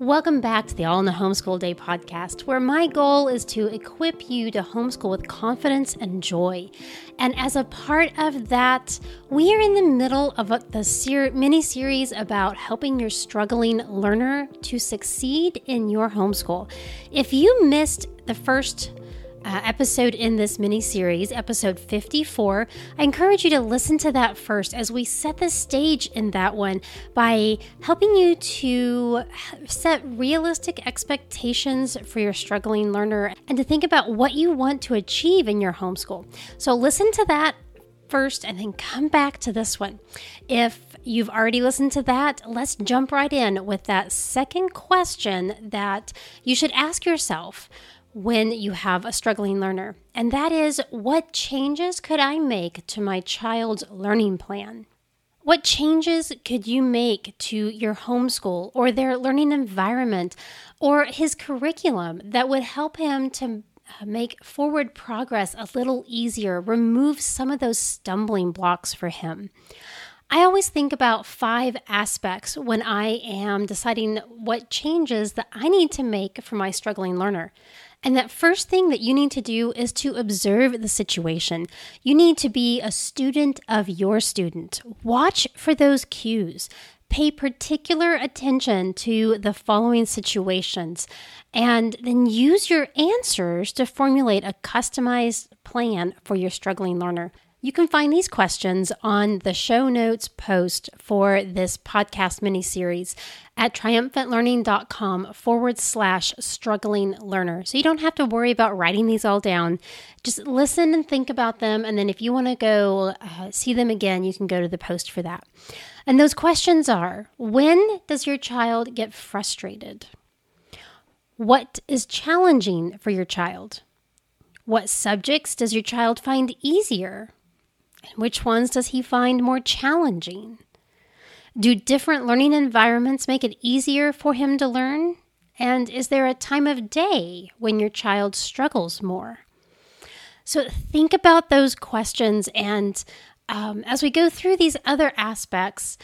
Welcome back to the All in the Homeschool Day podcast, where my goal is to equip you to homeschool with confidence and joy. And as a part of that, we are in the middle of the ser- mini series about helping your struggling learner to succeed in your homeschool. If you missed the first uh, episode in this mini series, episode 54. I encourage you to listen to that first as we set the stage in that one by helping you to set realistic expectations for your struggling learner and to think about what you want to achieve in your homeschool. So, listen to that first and then come back to this one. If you've already listened to that, let's jump right in with that second question that you should ask yourself when you have a struggling learner, and that is what changes could I make to my child's learning plan? What changes could you make to your homeschool or their learning environment or his curriculum that would help him to uh, make forward progress a little easier, remove some of those stumbling blocks for him? I always think about five aspects when I am deciding what changes that I need to make for my struggling learner. And that first thing that you need to do is to observe the situation. You need to be a student of your student. Watch for those cues. Pay particular attention to the following situations and then use your answers to formulate a customized plan for your struggling learner. You can find these questions on the show notes post for this podcast mini series at triumphantlearning.com forward slash struggling learner. So you don't have to worry about writing these all down. Just listen and think about them. And then if you want to go uh, see them again, you can go to the post for that. And those questions are when does your child get frustrated? What is challenging for your child? What subjects does your child find easier? Which ones does he find more challenging? Do different learning environments make it easier for him to learn? And is there a time of day when your child struggles more? So think about those questions. And um, as we go through these other aspects,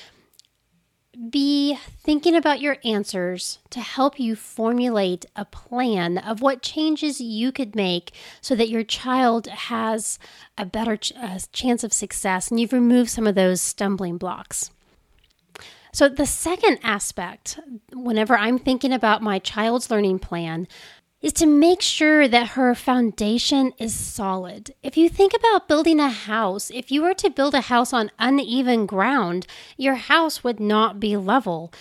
be thinking about your answers to help you formulate a plan of what changes you could make so that your child has a better ch- chance of success and you've removed some of those stumbling blocks. So, the second aspect, whenever I'm thinking about my child's learning plan, is to make sure that her foundation is solid. If you think about building a house, if you were to build a house on uneven ground, your house would not be level.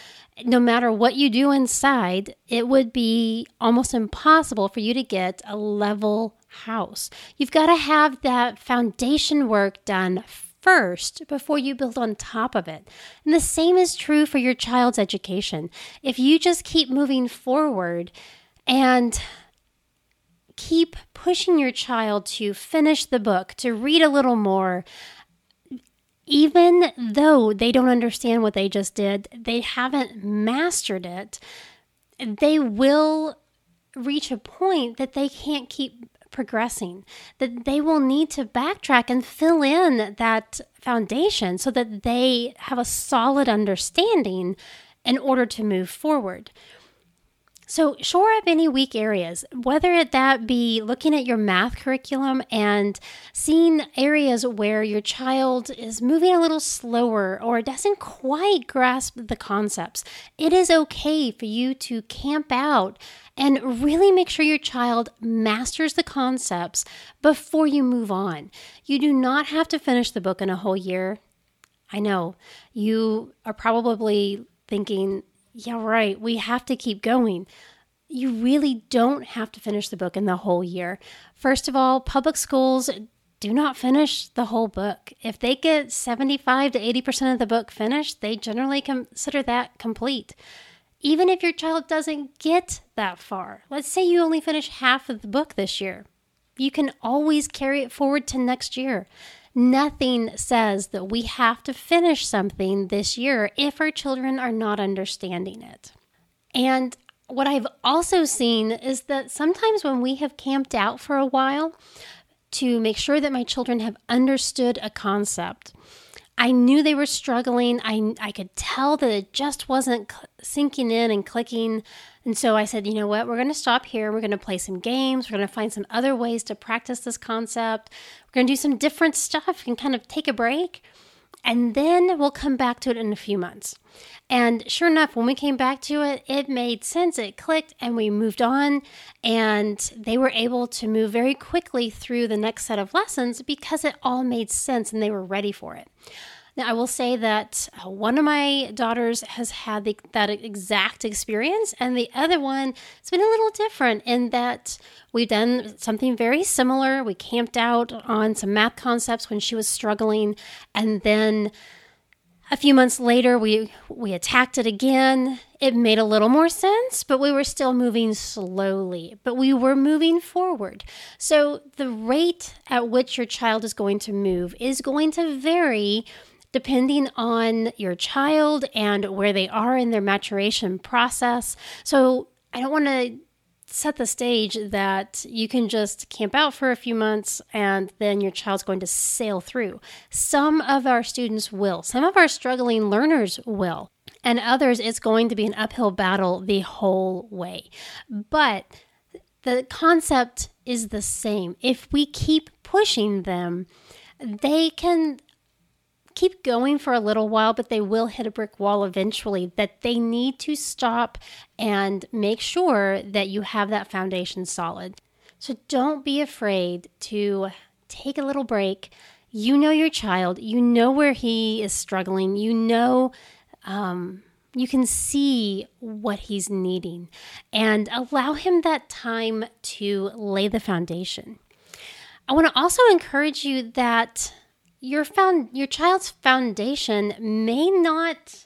No matter what you do inside, it would be almost impossible for you to get a level house. You've got to have that foundation work done first before you build on top of it. And the same is true for your child's education. If you just keep moving forward, and keep pushing your child to finish the book, to read a little more. Even though they don't understand what they just did, they haven't mastered it, they will reach a point that they can't keep progressing, that they will need to backtrack and fill in that foundation so that they have a solid understanding in order to move forward. So, shore up any weak areas, whether that be looking at your math curriculum and seeing areas where your child is moving a little slower or doesn't quite grasp the concepts. It is okay for you to camp out and really make sure your child masters the concepts before you move on. You do not have to finish the book in a whole year. I know you are probably thinking, yeah, right, we have to keep going. You really don't have to finish the book in the whole year. First of all, public schools do not finish the whole book. If they get 75 to 80% of the book finished, they generally consider that complete. Even if your child doesn't get that far, let's say you only finish half of the book this year, you can always carry it forward to next year. Nothing says that we have to finish something this year if our children are not understanding it. And what I've also seen is that sometimes when we have camped out for a while to make sure that my children have understood a concept, I knew they were struggling. I, I could tell that it just wasn't sinking in and clicking. And so I said, you know what? We're going to stop here. We're going to play some games. We're going to find some other ways to practice this concept. We're going to do some different stuff and kind of take a break. And then we'll come back to it in a few months. And sure enough, when we came back to it, it made sense. It clicked and we moved on. And they were able to move very quickly through the next set of lessons because it all made sense and they were ready for it. Now, I will say that uh, one of my daughters has had the, that exact experience, and the other one has been a little different in that we've done something very similar. We camped out on some math concepts when she was struggling, and then a few months later we we attacked it again it made a little more sense but we were still moving slowly but we were moving forward so the rate at which your child is going to move is going to vary depending on your child and where they are in their maturation process. So I don't want to set the stage that you can just camp out for a few months and then your child's going to sail through. Some of our students will, some of our struggling learners will, and others it's going to be an uphill battle the whole way. But the concept is the same. If we keep pushing them, they can keep going for a little while, but they will hit a brick wall eventually that they need to stop and make sure that you have that foundation solid. So don't be afraid to take a little break. You know your child, you know where he is struggling, you know. Um, you can see what he's needing and allow him that time to lay the foundation. I want to also encourage you that your found your child's foundation may not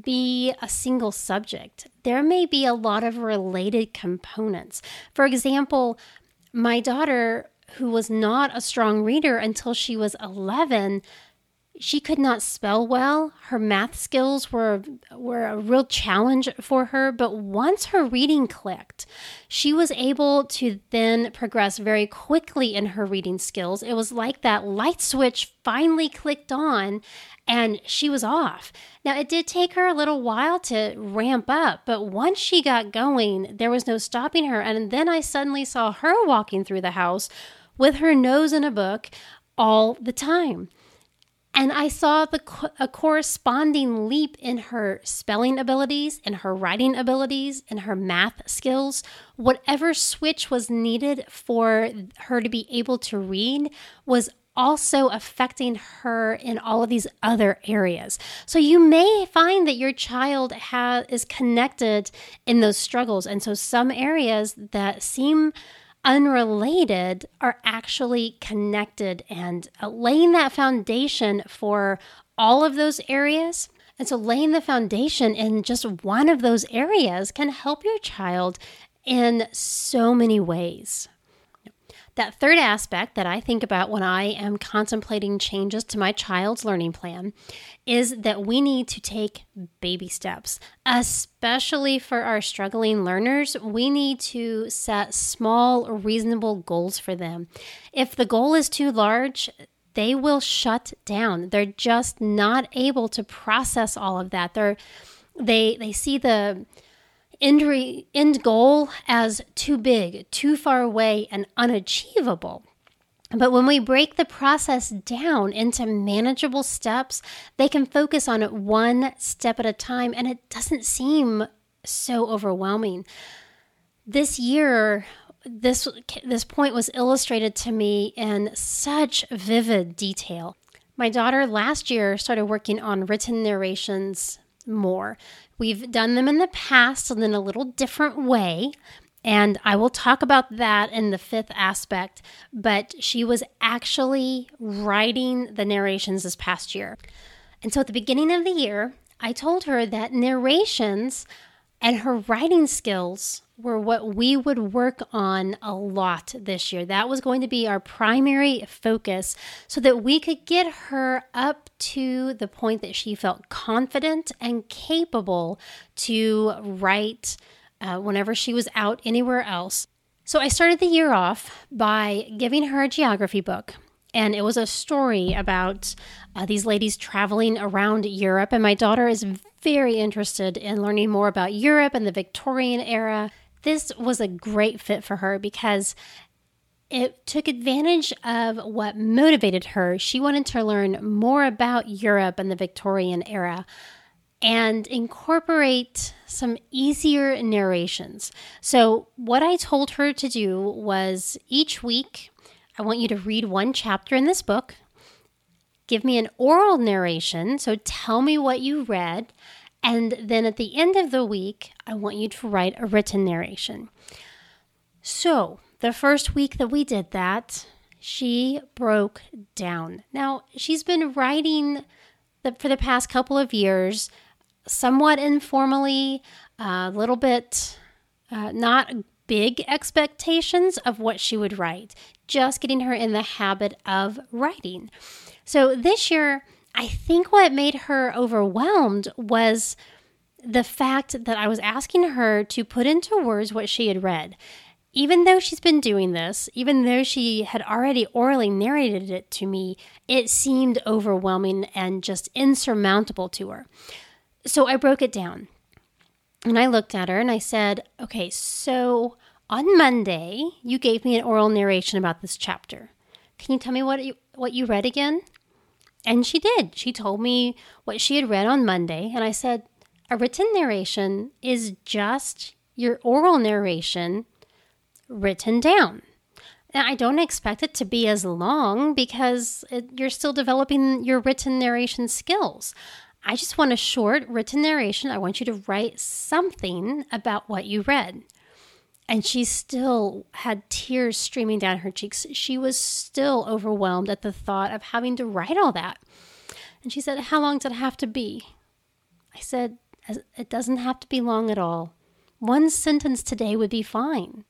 be a single subject. There may be a lot of related components. For example, my daughter who was not a strong reader until she was 11 she could not spell well. Her math skills were were a real challenge for her, but once her reading clicked, she was able to then progress very quickly in her reading skills. It was like that light switch finally clicked on and she was off. Now, it did take her a little while to ramp up, but once she got going, there was no stopping her. And then I suddenly saw her walking through the house with her nose in a book all the time. And I saw the a corresponding leap in her spelling abilities, in her writing abilities, in her math skills. Whatever switch was needed for her to be able to read was also affecting her in all of these other areas. So you may find that your child has is connected in those struggles and so some areas that seem unrelated are actually connected and uh, laying that foundation for all of those areas. And so, laying the foundation in just one of those areas can help your child in so many ways. That third aspect that I think about when I am contemplating changes to my child's learning plan is that we need to take baby steps, especially for our struggling learners. We need to set small, reasonable goals for them. If the goal is too large, they will shut down. They're just not able to process all of that. They're they they see the end, re- end goal as too big, too far away, and unachievable. But when we break the process down into manageable steps, they can focus on it one step at a time, and it doesn't seem so overwhelming. This year, this this point was illustrated to me in such vivid detail. My daughter last year started working on written narrations more. We've done them in the past and in a little different way. And I will talk about that in the fifth aspect. But she was actually writing the narrations this past year. And so at the beginning of the year, I told her that narrations and her writing skills were what we would work on a lot this year. That was going to be our primary focus so that we could get her up to the point that she felt confident and capable to write uh, whenever she was out anywhere else. So I started the year off by giving her a geography book And it was a story about uh, these ladies traveling around Europe. And my daughter is very interested in learning more about Europe and the Victorian era. This was a great fit for her because it took advantage of what motivated her. She wanted to learn more about Europe and the Victorian era and incorporate some easier narrations. So, what I told her to do was each week, I want you to read one chapter in this book, give me an oral narration. So, tell me what you read. And then at the end of the week, I want you to write a written narration. So, the first week that we did that, she broke down. Now, she's been writing the, for the past couple of years somewhat informally, a little bit uh, not big expectations of what she would write, just getting her in the habit of writing. So this year, I think what made her overwhelmed was the fact that I was asking her to put into words what she had read. Even though she's been doing this, even though she had already orally narrated it to me, it seemed overwhelming and just insurmountable to her. So I broke it down. And I looked at her and I said, okay, so on Monday, you gave me an oral narration about this chapter. Can you tell me what you, what you read again? And she did. She told me what she had read on Monday. And I said, a written narration is just your oral narration written down. And I don't expect it to be as long because it, you're still developing your written narration skills. I just want a short written narration. I want you to write something about what you read. And she still had tears streaming down her cheeks. She was still overwhelmed at the thought of having to write all that. And she said, How long did it have to be? I said, It doesn't have to be long at all. One sentence today would be fine.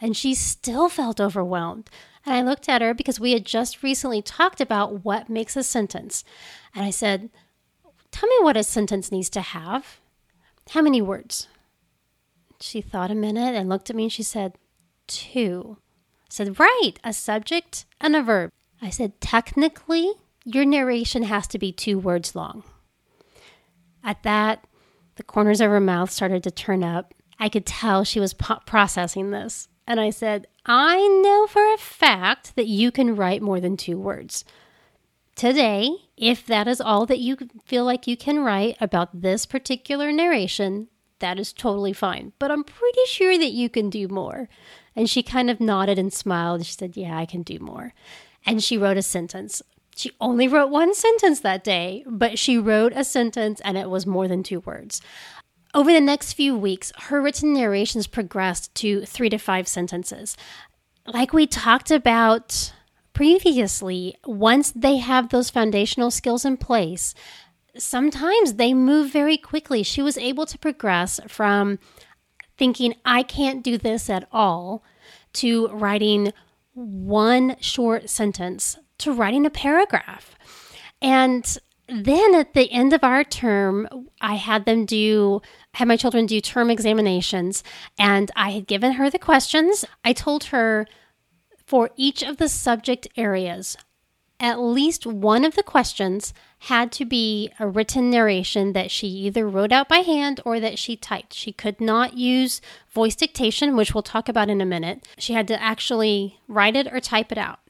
And she still felt overwhelmed. And I looked at her because we had just recently talked about what makes a sentence. And I said, Tell me what a sentence needs to have. How many words? She thought a minute and looked at me and she said, Two. I said, Right, a subject and a verb. I said, Technically, your narration has to be two words long. At that, the corners of her mouth started to turn up. I could tell she was po- processing this. And I said, I know for a fact that you can write more than two words. Today, if that is all that you feel like you can write about this particular narration, that is totally fine. But I'm pretty sure that you can do more. And she kind of nodded and smiled. She said, Yeah, I can do more. And she wrote a sentence. She only wrote one sentence that day, but she wrote a sentence and it was more than two words. Over the next few weeks, her written narrations progressed to three to five sentences. Like we talked about previously, once they have those foundational skills in place, sometimes they move very quickly. She was able to progress from thinking, I can't do this at all, to writing one short sentence, to writing a paragraph. And then at the end of our term, I had them do, had my children do term examinations, and I had given her the questions. I told her, for each of the subject areas. At least one of the questions had to be a written narration that she either wrote out by hand or that she typed. She could not use voice dictation, which we'll talk about in a minute. She had to actually write it or type it out.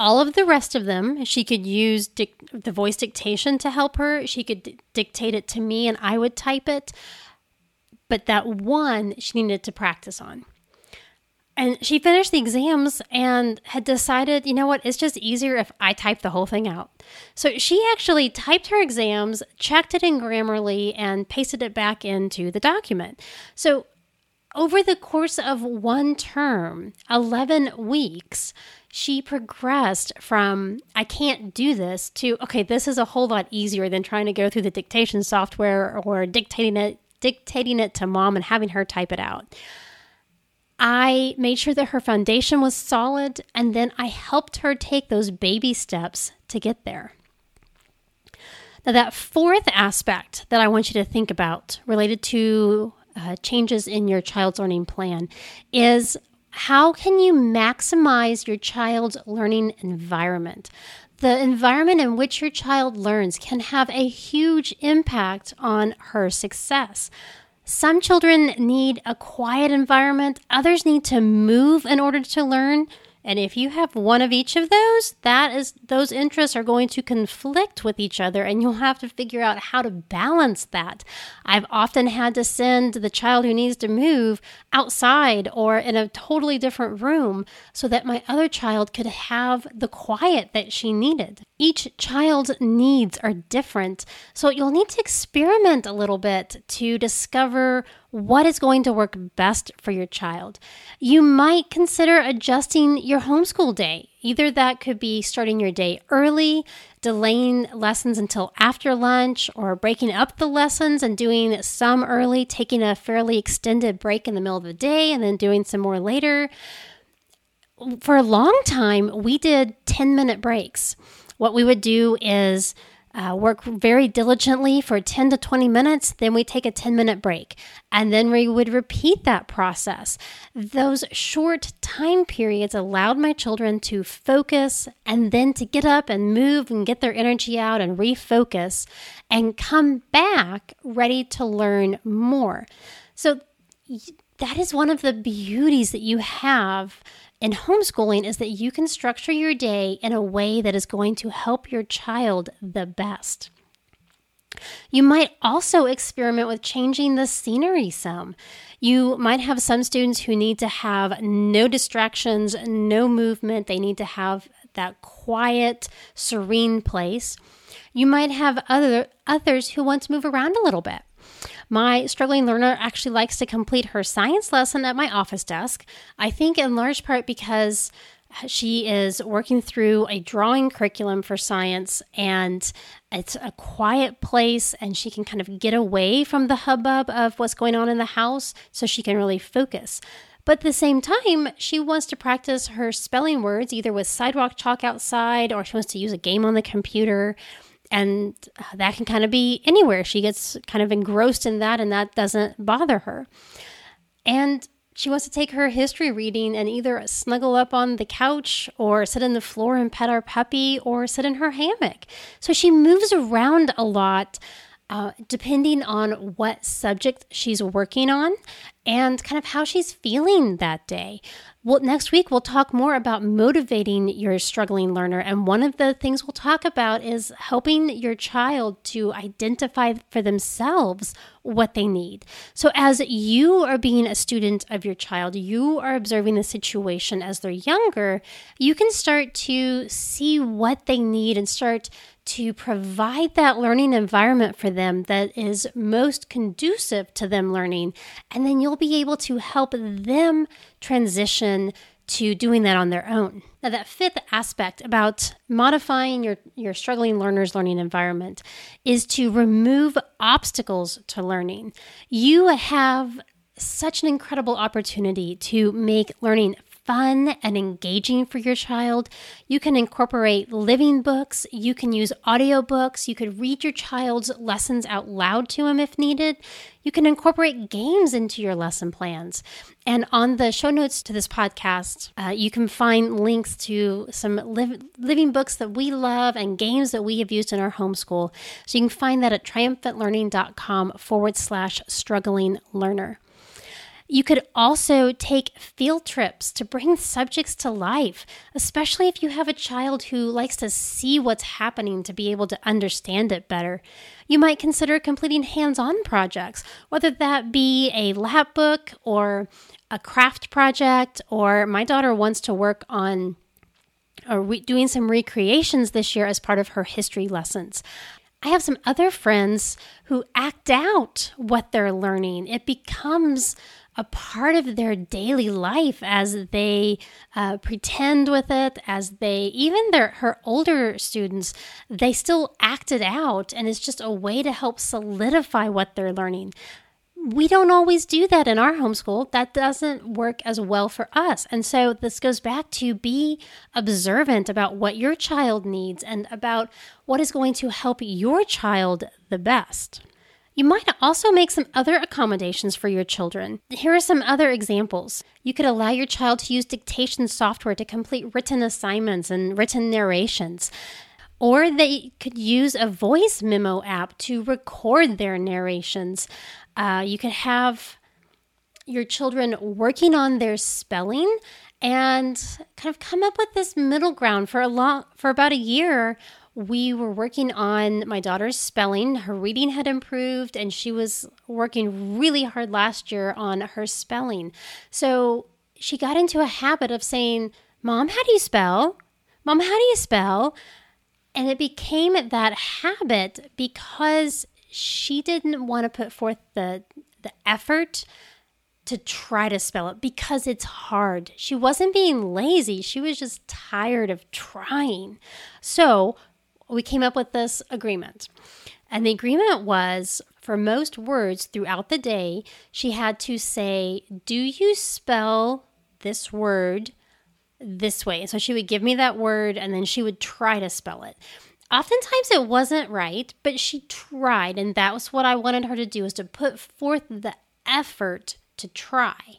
All of the rest of them, she could use dic- the voice dictation to help her. She could d- dictate it to me and I would type it. But that one she needed to practice on. And she finished the exams and had decided, you know what, it's just easier if I type the whole thing out. So she actually typed her exams, checked it in Grammarly, and pasted it back into the document. So over the course of one term, 11 weeks, she progressed from I can't do this to okay, this is a whole lot easier than trying to go through the dictation software or dictating it dictating it to mom and having her type it out. I made sure that her foundation was solid, and then I helped her take those baby steps to get there. Now, that fourth aspect that I want you to think about related to uh, changes in your child's learning plan is how can you maximize your child's learning environment? The environment in which your child learns can have a huge impact on her success. Some children need a quiet environment, others need to move in order to learn. And if you have one of each of those, that is those interests are going to conflict with each other and you'll have to figure out how to balance that. I've often had to send the child who needs to move outside or in a totally different room so that my other child could have the quiet that she needed. Each child's needs are different, so you'll need to experiment a little bit to discover what is going to work best for your child. You might consider adjusting your homeschool day. Either that could be starting your day early, delaying lessons until after lunch, or breaking up the lessons and doing some early, taking a fairly extended break in the middle of the day, and then doing some more later. For a long time, we did 10 minute breaks. What we would do is uh, work very diligently for 10 to 20 minutes, then we take a 10 minute break. And then we would repeat that process. Those short time periods allowed my children to focus and then to get up and move and get their energy out and refocus and come back ready to learn more. So, that is one of the beauties that you have in homeschooling is that you can structure your day in a way that is going to help your child the best. You might also experiment with changing the scenery some. You might have some students who need to have no distractions, no movement. They need to have that quiet, serene place. You might have other others who want to move around a little bit. My struggling learner actually likes to complete her science lesson at my office desk. I think in large part because she is working through a drawing curriculum for science and it's a quiet place and she can kind of get away from the hubbub of what's going on in the house so she can really focus. But at the same time, she wants to practice her spelling words either with sidewalk chalk outside or she wants to use a game on the computer and that can kind of be anywhere. She gets kind of engrossed in that, and that doesn't bother her. And she wants to take her history reading and either snuggle up on the couch or sit on the floor and pet our puppy or sit in her hammock. So she moves around a lot. Uh, depending on what subject she's working on and kind of how she's feeling that day. Well, next week we'll talk more about motivating your struggling learner. And one of the things we'll talk about is helping your child to identify for themselves what they need. So, as you are being a student of your child, you are observing the situation as they're younger, you can start to see what they need and start to provide that learning environment for them that is most conducive to them learning. And then you'll be able to help them transition to doing that on their own. Now, that fifth aspect about modifying your, your struggling learner's learning environment is to remove obstacles to learning. You have such an incredible opportunity to make learning fun and engaging for your child. You can incorporate living books, you can use audiobooks, you could read your child's lessons out loud to him if needed. You can incorporate games into your lesson plans. And on the show notes to this podcast, uh, you can find links to some liv- living books that we love and games that we have used in our homeschool. So you can find that at triumphantlearning.com forward slash struggling learner. You could also take field trips to bring subjects to life, especially if you have a child who likes to see what's happening to be able to understand it better. You might consider completing hands on projects, whether that be a lab book or a craft project, or my daughter wants to work on or re- doing some recreations this year as part of her history lessons. I have some other friends who act out what they're learning. It becomes a part of their daily life as they uh, pretend with it, as they, even their, her older students, they still act it out. And it's just a way to help solidify what they're learning. We don't always do that in our homeschool. That doesn't work as well for us. And so this goes back to be observant about what your child needs and about what is going to help your child the best. You might also make some other accommodations for your children. Here are some other examples. You could allow your child to use dictation software to complete written assignments and written narrations. Or they could use a voice memo app to record their narrations. Uh, you could have your children working on their spelling and kind of come up with this middle ground for a long for about a year we were working on my daughter's spelling. Her reading had improved, and she was working really hard last year on her spelling. So she got into a habit of saying, Mom, how do you spell? Mom, how do you spell? And it became that habit because she didn't want to put forth the, the effort to try to spell it because it's hard. She wasn't being lazy, she was just tired of trying. So we came up with this agreement. And the agreement was for most words throughout the day, she had to say, Do you spell this word this way? And so she would give me that word and then she would try to spell it. Oftentimes it wasn't right, but she tried. And that was what I wanted her to do is to put forth the effort to try.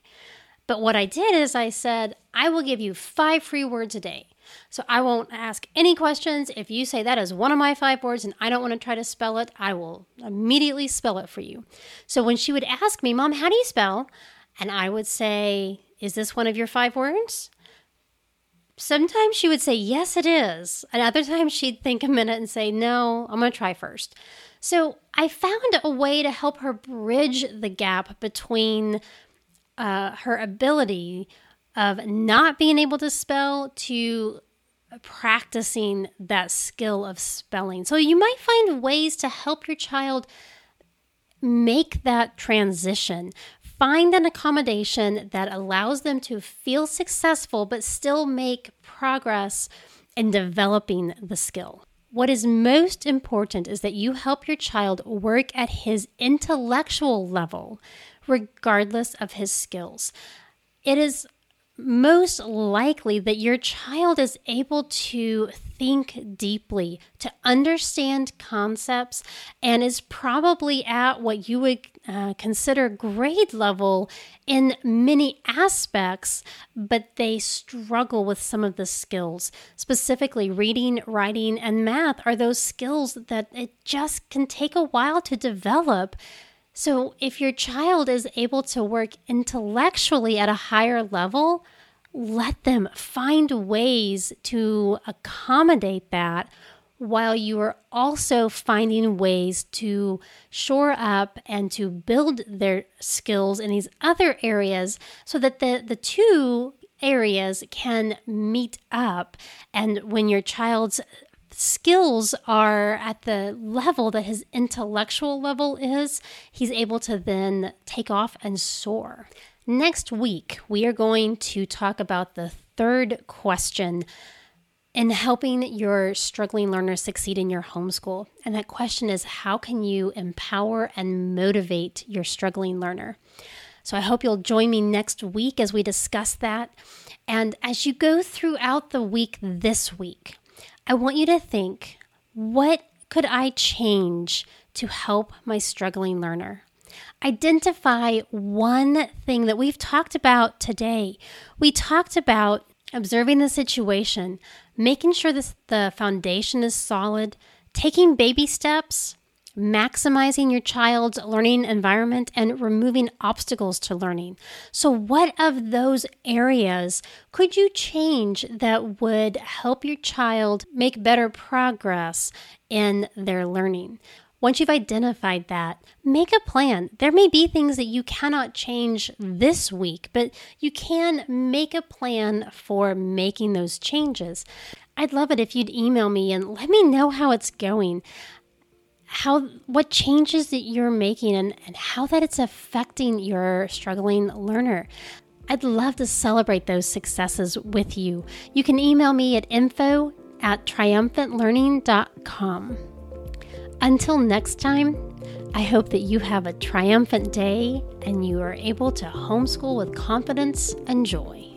But what I did is I said, I will give you five free words a day. So I won't ask any questions. If you say that is one of my five words and I don't want to try to spell it, I will immediately spell it for you. So when she would ask me, Mom, how do you spell? And I would say, Is this one of your five words? Sometimes she would say, Yes, it is. And other times she'd think a minute and say, No, I'm going to try first. So I found a way to help her bridge the gap between uh, her ability of not being able to spell to practicing that skill of spelling. So you might find ways to help your child make that transition. Find an accommodation that allows them to feel successful but still make progress in developing the skill. What is most important is that you help your child work at his intellectual level, regardless of his skills. It is most likely that your child is able to think deeply, to understand concepts, and is probably at what you would uh, consider grade level in many aspects, but they struggle with some of the skills. Specifically, reading, writing, and math are those skills that it just can take a while to develop. So, if your child is able to work intellectually at a higher level, let them find ways to accommodate that while you are also finding ways to shore up and to build their skills in these other areas so that the, the two areas can meet up. And when your child's skills are at the level that his intellectual level is, he's able to then take off and soar. Next week, we are going to talk about the third question in helping your struggling learner succeed in your homeschool. And that question is how can you empower and motivate your struggling learner? So I hope you'll join me next week as we discuss that. And as you go throughout the week this week, I want you to think what could I change to help my struggling learner? Identify one thing that we've talked about today. We talked about observing the situation, making sure this, the foundation is solid, taking baby steps, maximizing your child's learning environment, and removing obstacles to learning. So, what of those areas could you change that would help your child make better progress in their learning? Once you've identified that, make a plan. There may be things that you cannot change this week, but you can make a plan for making those changes. I'd love it if you'd email me and let me know how it's going. How what changes that you're making and, and how that it's affecting your struggling learner. I'd love to celebrate those successes with you. You can email me at info at triumphantlearning.com. Until next time, I hope that you have a triumphant day and you are able to homeschool with confidence and joy.